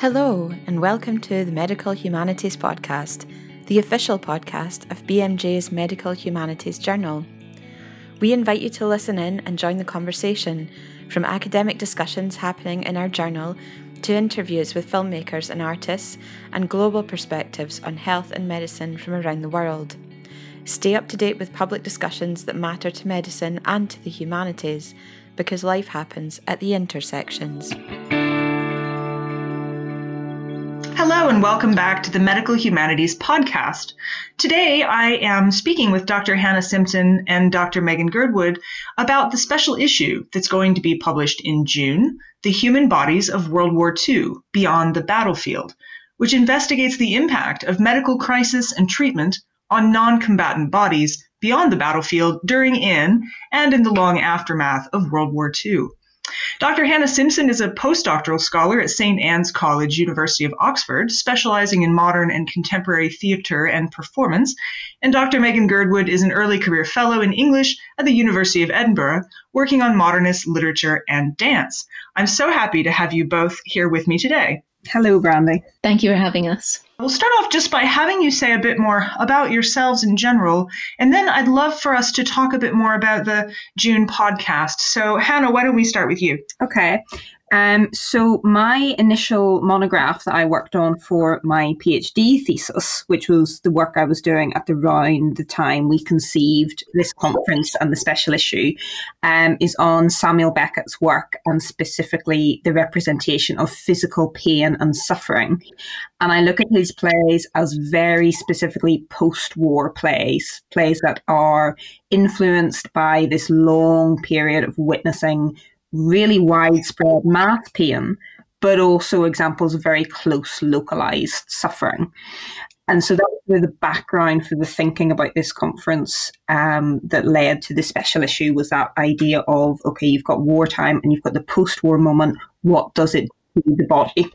Hello, and welcome to the Medical Humanities Podcast, the official podcast of BMJ's Medical Humanities Journal. We invite you to listen in and join the conversation, from academic discussions happening in our journal to interviews with filmmakers and artists, and global perspectives on health and medicine from around the world. Stay up to date with public discussions that matter to medicine and to the humanities, because life happens at the intersections. And welcome back to the Medical Humanities Podcast. Today, I am speaking with Dr. Hannah Simpson and Dr. Megan Girdwood about the special issue that's going to be published in June The Human Bodies of World War II Beyond the Battlefield, which investigates the impact of medical crisis and treatment on non combatant bodies beyond the battlefield during, in, and in the long aftermath of World War II. Dr. Hannah Simpson is a postdoctoral scholar at St. Anne's College, University of Oxford, specializing in modern and contemporary theatre and performance. And Dr. Megan Girdwood is an early career fellow in English at the University of Edinburgh, working on modernist literature and dance. I'm so happy to have you both here with me today. Hello, Brandy. Thank you for having us. We'll start off just by having you say a bit more about yourselves in general, and then I'd love for us to talk a bit more about the June podcast. So, Hannah, why don't we start with you? Okay. Um, so my initial monograph that I worked on for my PhD thesis, which was the work I was doing at the around the time we conceived this conference and the special issue, um, is on Samuel Beckett's work and specifically the representation of physical pain and suffering. And I look at his plays as very specifically post-war plays, plays that are influenced by this long period of witnessing really widespread mass pain, but also examples of very close localized suffering. And so that was the background for the thinking about this conference um, that led to the special issue was that idea of okay, you've got wartime and you've got the post-war moment. What does it do to the body?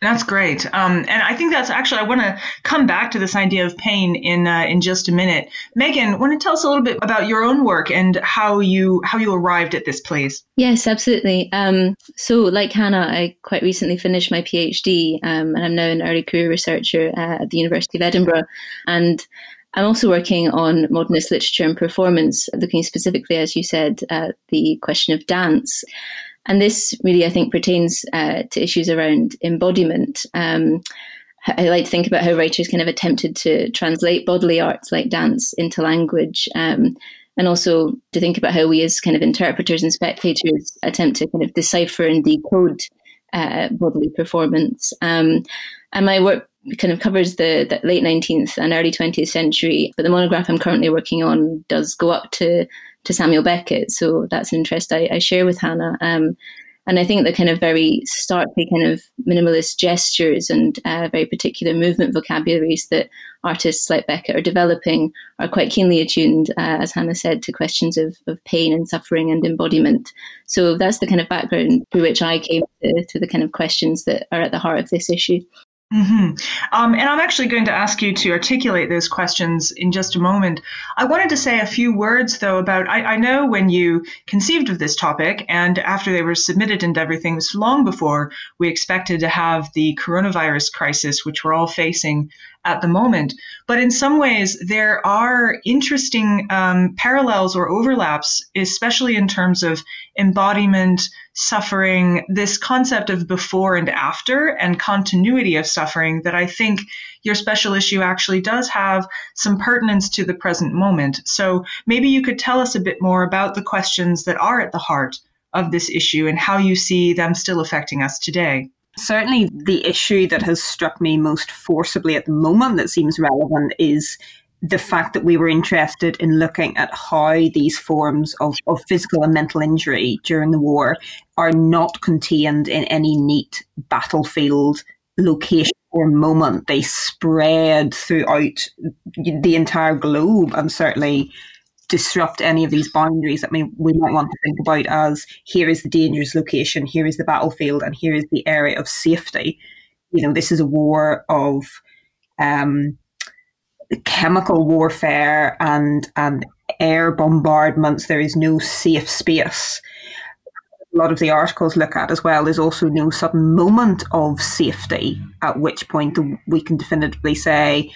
That's great, um, and I think that's actually I want to come back to this idea of pain in uh, in just a minute. Megan, want to tell us a little bit about your own work and how you how you arrived at this place? Yes, absolutely. Um, so, like Hannah, I quite recently finished my PhD, um, and I'm now an early career researcher uh, at the University of Edinburgh, and I'm also working on modernist literature and performance, looking specifically, as you said, at the question of dance. And this really, I think, pertains uh, to issues around embodiment. Um, I like to think about how writers kind of attempted to translate bodily arts like dance into language, um, and also to think about how we, as kind of interpreters and spectators, attempt to kind of decipher and decode uh, bodily performance. Um, and my work kind of covers the, the, late 19th and early 20th century, but the monograph I'm currently working on does go up to to Samuel Beckett. So that's an interest I, I share with Hannah. Um, and I think the kind of very starkly kind of minimalist gestures and uh, very particular movement vocabularies that artists like Beckett are developing are quite keenly attuned, uh, as Hannah said, to questions of, of pain and suffering and embodiment. So that's the kind of background through which I came to, to the kind of questions that are at the heart of this issue. Mm-hmm. Um, and I'm actually going to ask you to articulate those questions in just a moment. I wanted to say a few words, though, about I, I, know when you conceived of this topic and after they were submitted and everything was long before we expected to have the coronavirus crisis, which we're all facing at the moment. But in some ways, there are interesting um, parallels or overlaps, especially in terms of embodiment, suffering, this concept of before and after, and continuity of suffering that I think your special issue actually does have some pertinence to the present moment. So maybe you could tell us a bit more about the questions that are at the heart of this issue and how you see them still affecting us today. Certainly, the issue that has struck me most forcibly at the moment that seems relevant is the fact that we were interested in looking at how these forms of, of physical and mental injury during the war are not contained in any neat battlefield location or moment. They spread throughout the entire globe and certainly disrupt any of these boundaries that we might want to think about as here is the dangerous location, here is the battlefield, and here is the area of safety. You know, this is a war of um, chemical warfare and and air bombardments. There is no safe space. a lot of the articles look at as well, there's also no sudden moment of safety at which point we can definitively say,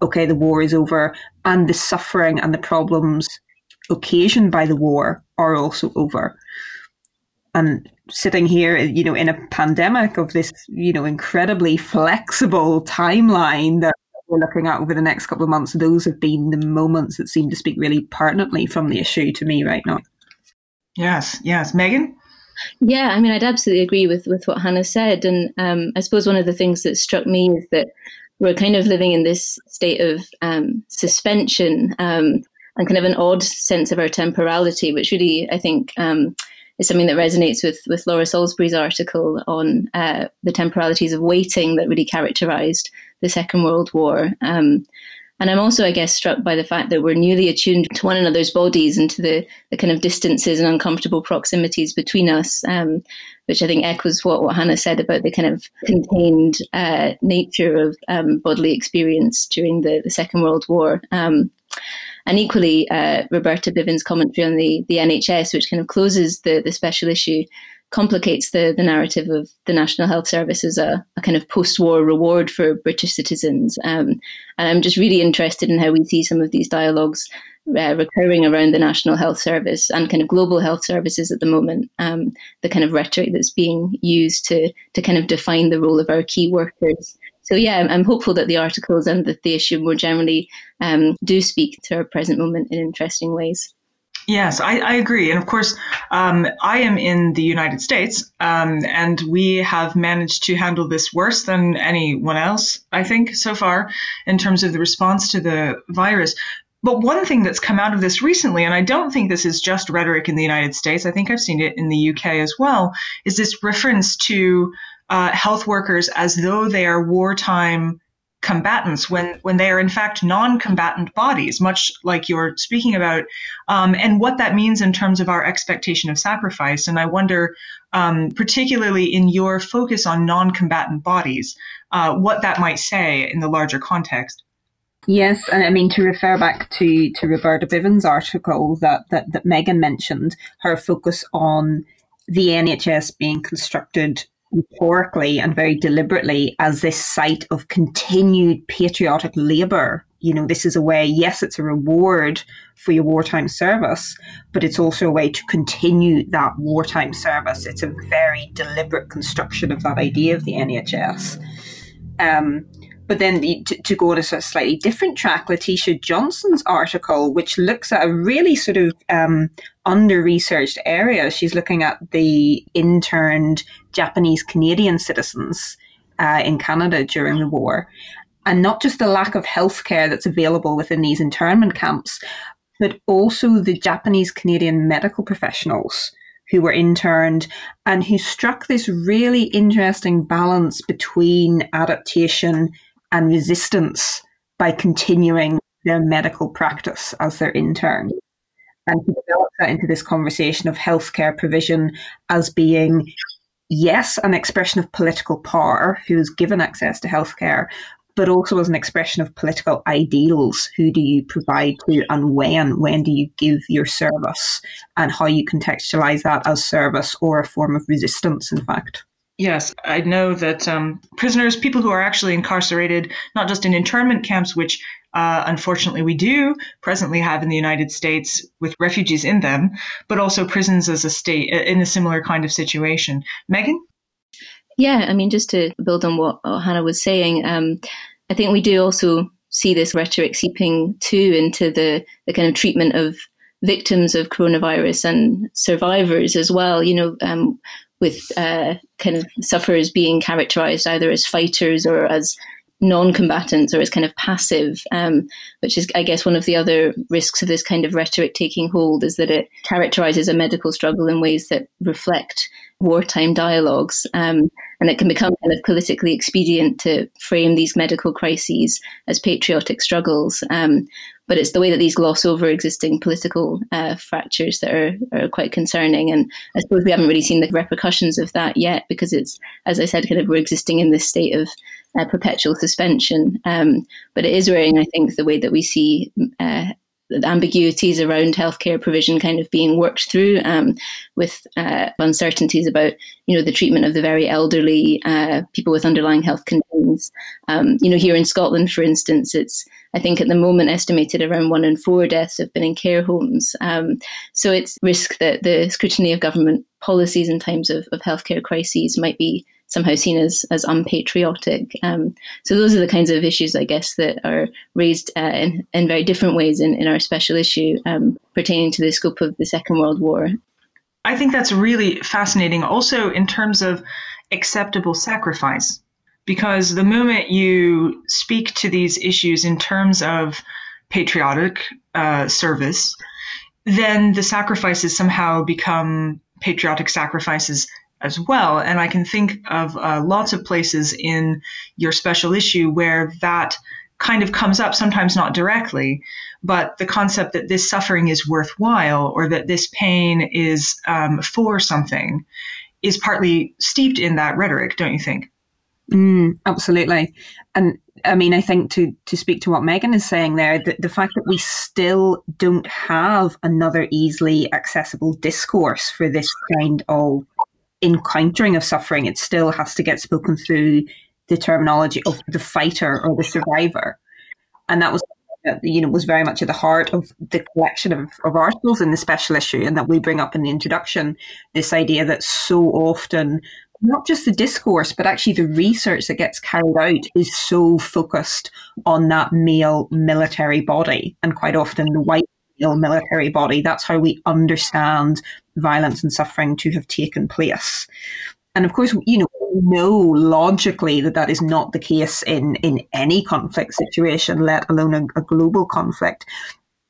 okay, the war is over, and the suffering and the problems occasioned by the war are also over. And sitting here, you know, in a pandemic of this, you know, incredibly flexible timeline that we're looking at over the next couple of months, those have been the moments that seem to speak really pertinently from the issue to me right now. Yes, yes. Megan? Yeah, I mean, I'd absolutely agree with, with what Hannah said. And um, I suppose one of the things that struck me is that we're kind of living in this state of um, suspension um, and kind of an odd sense of our temporality, which really, I think, um, is something that resonates with, with Laura Salisbury's article on uh, the temporalities of waiting that really characterized the Second World War. Um, and I'm also, I guess, struck by the fact that we're newly attuned to one another's bodies and to the, the kind of distances and uncomfortable proximities between us, um, which I think echoes what, what Hannah said about the kind of contained uh, nature of um, bodily experience during the, the Second World War. Um, and equally, uh, Roberta Bivins' commentary on the, the NHS, which kind of closes the, the special issue, complicates the, the narrative of the National Health Service as a, a kind of post war reward for British citizens. Um, and I'm just really interested in how we see some of these dialogues uh, recurring around the National Health Service and kind of global health services at the moment, um, the kind of rhetoric that's being used to, to kind of define the role of our key workers. So, yeah, I'm, hopeful that the articles and the, the issue more generally um, do speak to our present moment in interesting ways. Yes, I, I, agree. And of course, um, I am in the United States, um, and we have managed to handle this worse than anyone else, I think, so far, in terms of the response to the virus. But one thing that's come out of this recently, and I don't think this is just rhetoric in the United States, I think I've seen it in the UK as well, is this reference to uh, health workers as though they are wartime combatants when when they are in fact non-combatant bodies much like you're speaking about um, and what that means in terms of our expectation of sacrifice. And i wonder um, particularly in your focus on non-combatant bodies uh, what that might say in the larger context. Yes, and I mean to refer back to to Roberta Bivins' article that, that that Megan mentioned, her focus on the NHS being constructed rhetorically and very deliberately as this site of continued patriotic labour. You know, this is a way, yes, it's a reward for your wartime service, but it's also a way to continue that wartime service. It's a very deliberate construction of that idea of the NHS. Um, but then the, to, to, go on a sort of slightly different track, Letitia Johnson's article, which looks at a really sort of um, under researched area. She's looking at the interned Japanese Canadian citizens uh, in Canada during the war. And not just the lack of healthcare that's available within these internment camps, but also the Japanese Canadian medical professionals who were interned and who struck this really interesting balance between adaptation and resistance by continuing their medical practice as their intern. And to develop that into this conversation of healthcare provision as being, yes, an expression of political power, who is given access to healthcare, but also as an expression of political ideals. Who do you provide to and when? When do you give your service? And how you contextualize that as service or a form of resistance, in fact. Yes, I know that um, prisoners, people who are actually incarcerated, not just in internment camps, which uh, unfortunately we do presently have in the United States with refugees in them, but also prisons as a state in a similar kind of situation. Megan? Yeah, I mean, just to build on what, Hannah was saying, um, I think we do also see this rhetoric seeping too into the, the kind of treatment of victims of coronavirus and survivors as well. You know, um, with uh, kind of sufferers being characterized either as fighters or as non-combatants or as kind of passive, um, which is, I guess, one of the other risks of this kind of rhetoric taking hold is that it characterizes a medical struggle in ways that reflect wartime dialogues, um, and it can become kind of politically expedient to frame these medical crises as patriotic struggles. Um, but it's the way that these gloss over existing political uh, fractures that are, are quite concerning. And I suppose we haven't really seen the repercussions of that yet because it's, as I said, kind of we're existing in this state of uh, perpetual suspension. Um, but it is worrying, I think, the way that we see uh, ambiguities around healthcare provision kind of being worked through um, with uh, uncertainties about you know the treatment of the very elderly uh, people with underlying health conditions. Um, you know here in Scotland for instance it's I think at the moment estimated around one in four deaths have been in care homes. Um, so it's risk that the scrutiny of government policies in times of, of healthcare crises might be somehow seen as as unpatriotic. Um, so those are the kinds of issues, I guess, that are raised uh, in, in very different ways in, in our special issue um, pertaining to the scope of the Second World War. I think that's really fascinating, also in terms of acceptable sacrifice, because the moment you speak to these issues in terms of patriotic uh, service, then the sacrifices somehow become patriotic sacrifices as well. And I can think of uh, lots of places in your special issue where that kind of comes up, sometimes not directly, but the concept that this suffering is worthwhile or that this pain is um, for something is partly steeped in that rhetoric, don't you think? Mm, absolutely. And I mean, I think to, to speak to what Megan is saying there, the, the fact that we still don't have another easily accessible discourse for this kind of encountering of suffering, it still has to get spoken through the terminology of the fighter or the survivor. And that was uh, you know was very much at the heart of the collection of, of articles in the special issue and that we bring up in the introduction this idea that so often not just the discourse but actually the research that gets carried out is so focused on that male military body and quite often the white male military body that's how we understand violence and suffering to have taken place. And of course, you know, know logically that that is not the case in, in any conflict situation, let alone a, a global conflict.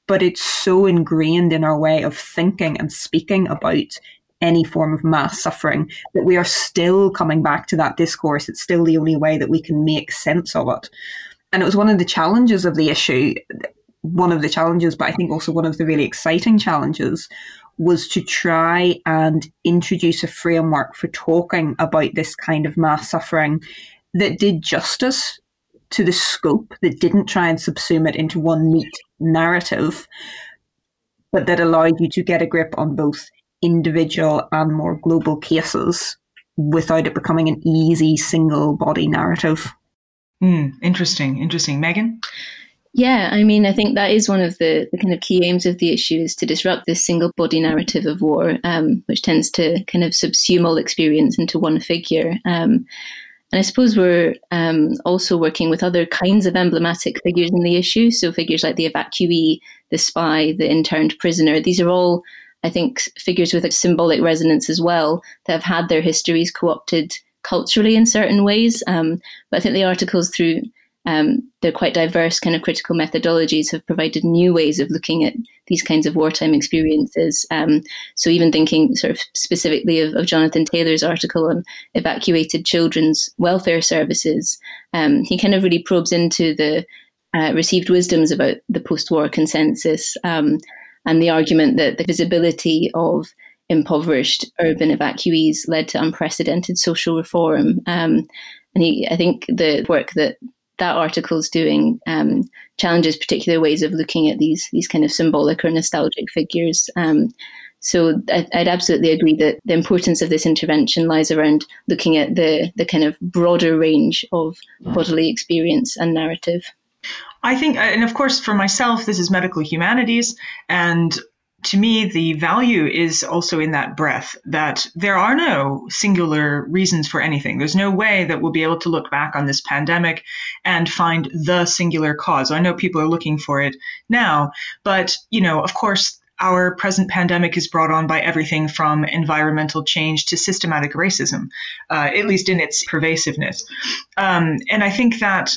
But it's so ingrained in our way of thinking and speaking about any form of mass suffering that we are still coming back to that discourse. It's still the only way that we can make sense of it. And it was one of the challenges of the issue, one of the challenges, but I think also one of the really exciting challenges was to try and introduce a framework for talking about this kind of mass suffering that did justice to the scope, that didn't try and subsume it into one neat narrative, but that allowed you to get a grip on both individual and more global cases without it becoming an easy single body narrative. Mm, interesting, interesting. Megan? Yeah, I mean, I think that is one of the, the kind of key aims of the issue is to disrupt this single body narrative of war, um, which tends to kind of subsume all experience into one figure. Um, and I suppose we're um, also working with other kinds of emblematic figures in the issue. So figures like the evacuee, the spy, the interned prisoner. These are all, I think, figures with a symbolic resonance as well that have had their histories co opted culturally in certain ways. Um, but I think the articles through um, they're quite diverse kind of critical methodologies have provided new ways of looking at these kinds of wartime experiences. Um, so even thinking sort of specifically of, of, Jonathan Taylor's article on evacuated children's welfare services, um, he kind of really probes into the uh, received wisdoms about the post-war consensus um, and the argument that the visibility of impoverished urban evacuees led to unprecedented social reform. Um, and he, I think the work that that article is doing um, challenges particular ways of looking at these these kind of symbolic or nostalgic figures. Um, so I, would absolutely agree that the importance of this intervention lies around looking at the the kind of broader range of bodily experience and narrative. I think, and of course, for myself, this is medical humanities, and to me, the value is also in that breadth that there are no singular reasons for anything. There's no way that we'll be able to look back on this pandemic and find the singular cause. I know people are looking for it now, but, you know, of course, our present pandemic is brought on by everything from environmental change to systematic racism, uh, at least in its pervasiveness. Um, and I think that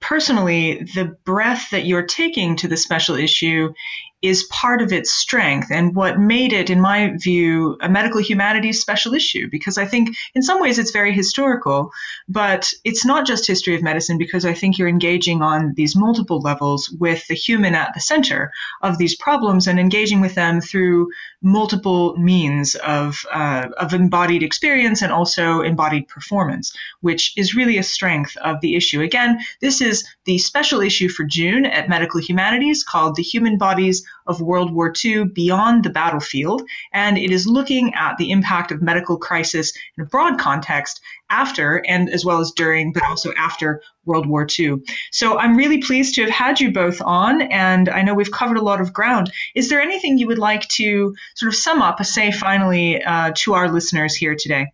personally, the breath that you're taking to the special issue is part of its strength and what made it, in my view, a medical humanities special issue. Because I think in some ways it's very historical, but it's not just history of medicine because I think you're engaging on these multiple levels with the human at the center of these problems and engaging with them through multiple means of, uh, of embodied experience and also embodied performance, which is really a strength of the issue. Again, this is the special issue for June at Medical Humanities called The Human Bodies of World War II Beyond the Battlefield, and it is looking at the impact of medical crisis in a broad context after and as well as during, but also after World War II. So I'm really pleased to have had you both on, and I know we've covered a lot of ground. Is there anything you would like to sort of sum up, say finally, uh, to our listeners here today?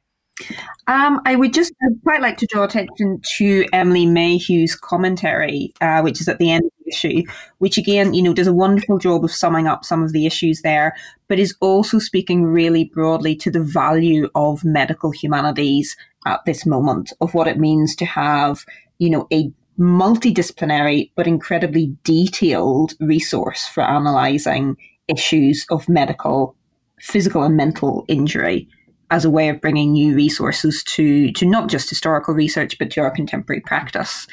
Um, I would just quite like to draw attention to Emily Mayhew's commentary, uh, which is at the end issue, which again, you know, does a wonderful job of summing up some of the issues there, but is also speaking really broadly to the value of medical humanities at this moment, of what it means to have, you know, a multidisciplinary but incredibly detailed resource for analysing issues of medical, physical, and mental injury as a way of bringing new resources to to not just historical research but to our contemporary practice.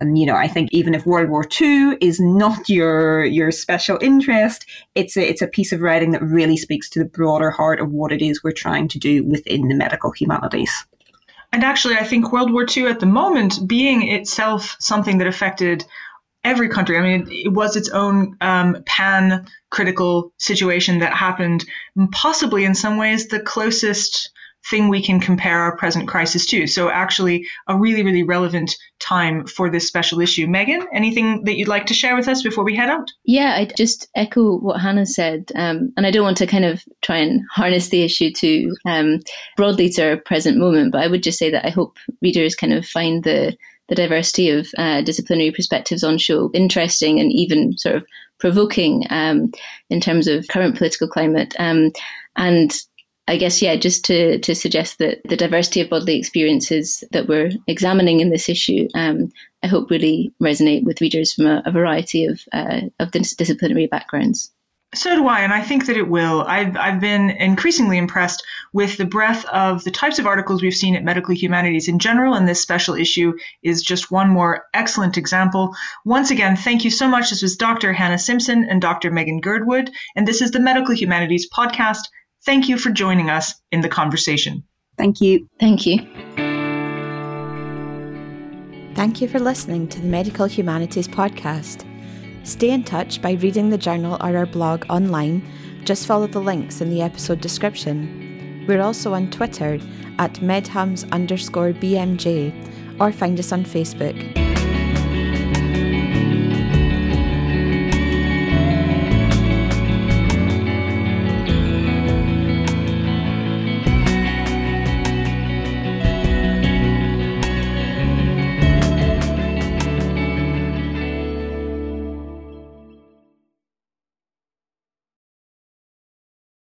And you know, I think even if World War II is not your your special interest, it's a it's a piece of writing that really speaks to the broader heart of what it is we're trying to do within the medical humanities. And actually, I think World War II at the moment being itself something that affected every country. I mean, it was its own um, pan critical situation that happened, possibly in some ways the closest thing we can compare our present crisis to. So, actually, a really, really relevant time for this special issue. Megan, anything that you'd like to share with us before we head out? Yeah, I just echo what Hannah said. Um, and I don't want to kind of try and harness the issue to um, broadly to our present moment, but I would just say that I hope readers kind of find the the diversity of uh, disciplinary perspectives on show interesting and even sort of provoking um, in terms of current political climate. Um, and I guess, yeah, just to, to suggest that the diversity of bodily experiences that we're examining in this issue, um, I hope really resonate with readers from a, a variety of, uh, of disciplinary backgrounds. So do I, and I think that it will. I've, I've been increasingly impressed with the breadth of the types of articles we've seen at Medical Humanities in general, and this special issue is just one more excellent example. Once again, thank you so much. This was Dr. Hannah Simpson and Dr. Megan Girdwood, and this is the Medical Humanities podcast. Thank you for joining us in the conversation. Thank you. Thank you. Thank you for listening to the Medical Humanities podcast. Stay in touch by reading the journal or our blog online. Just follow the links in the episode description. We're also on Twitter at medhums underscore BMJ or find us on Facebook.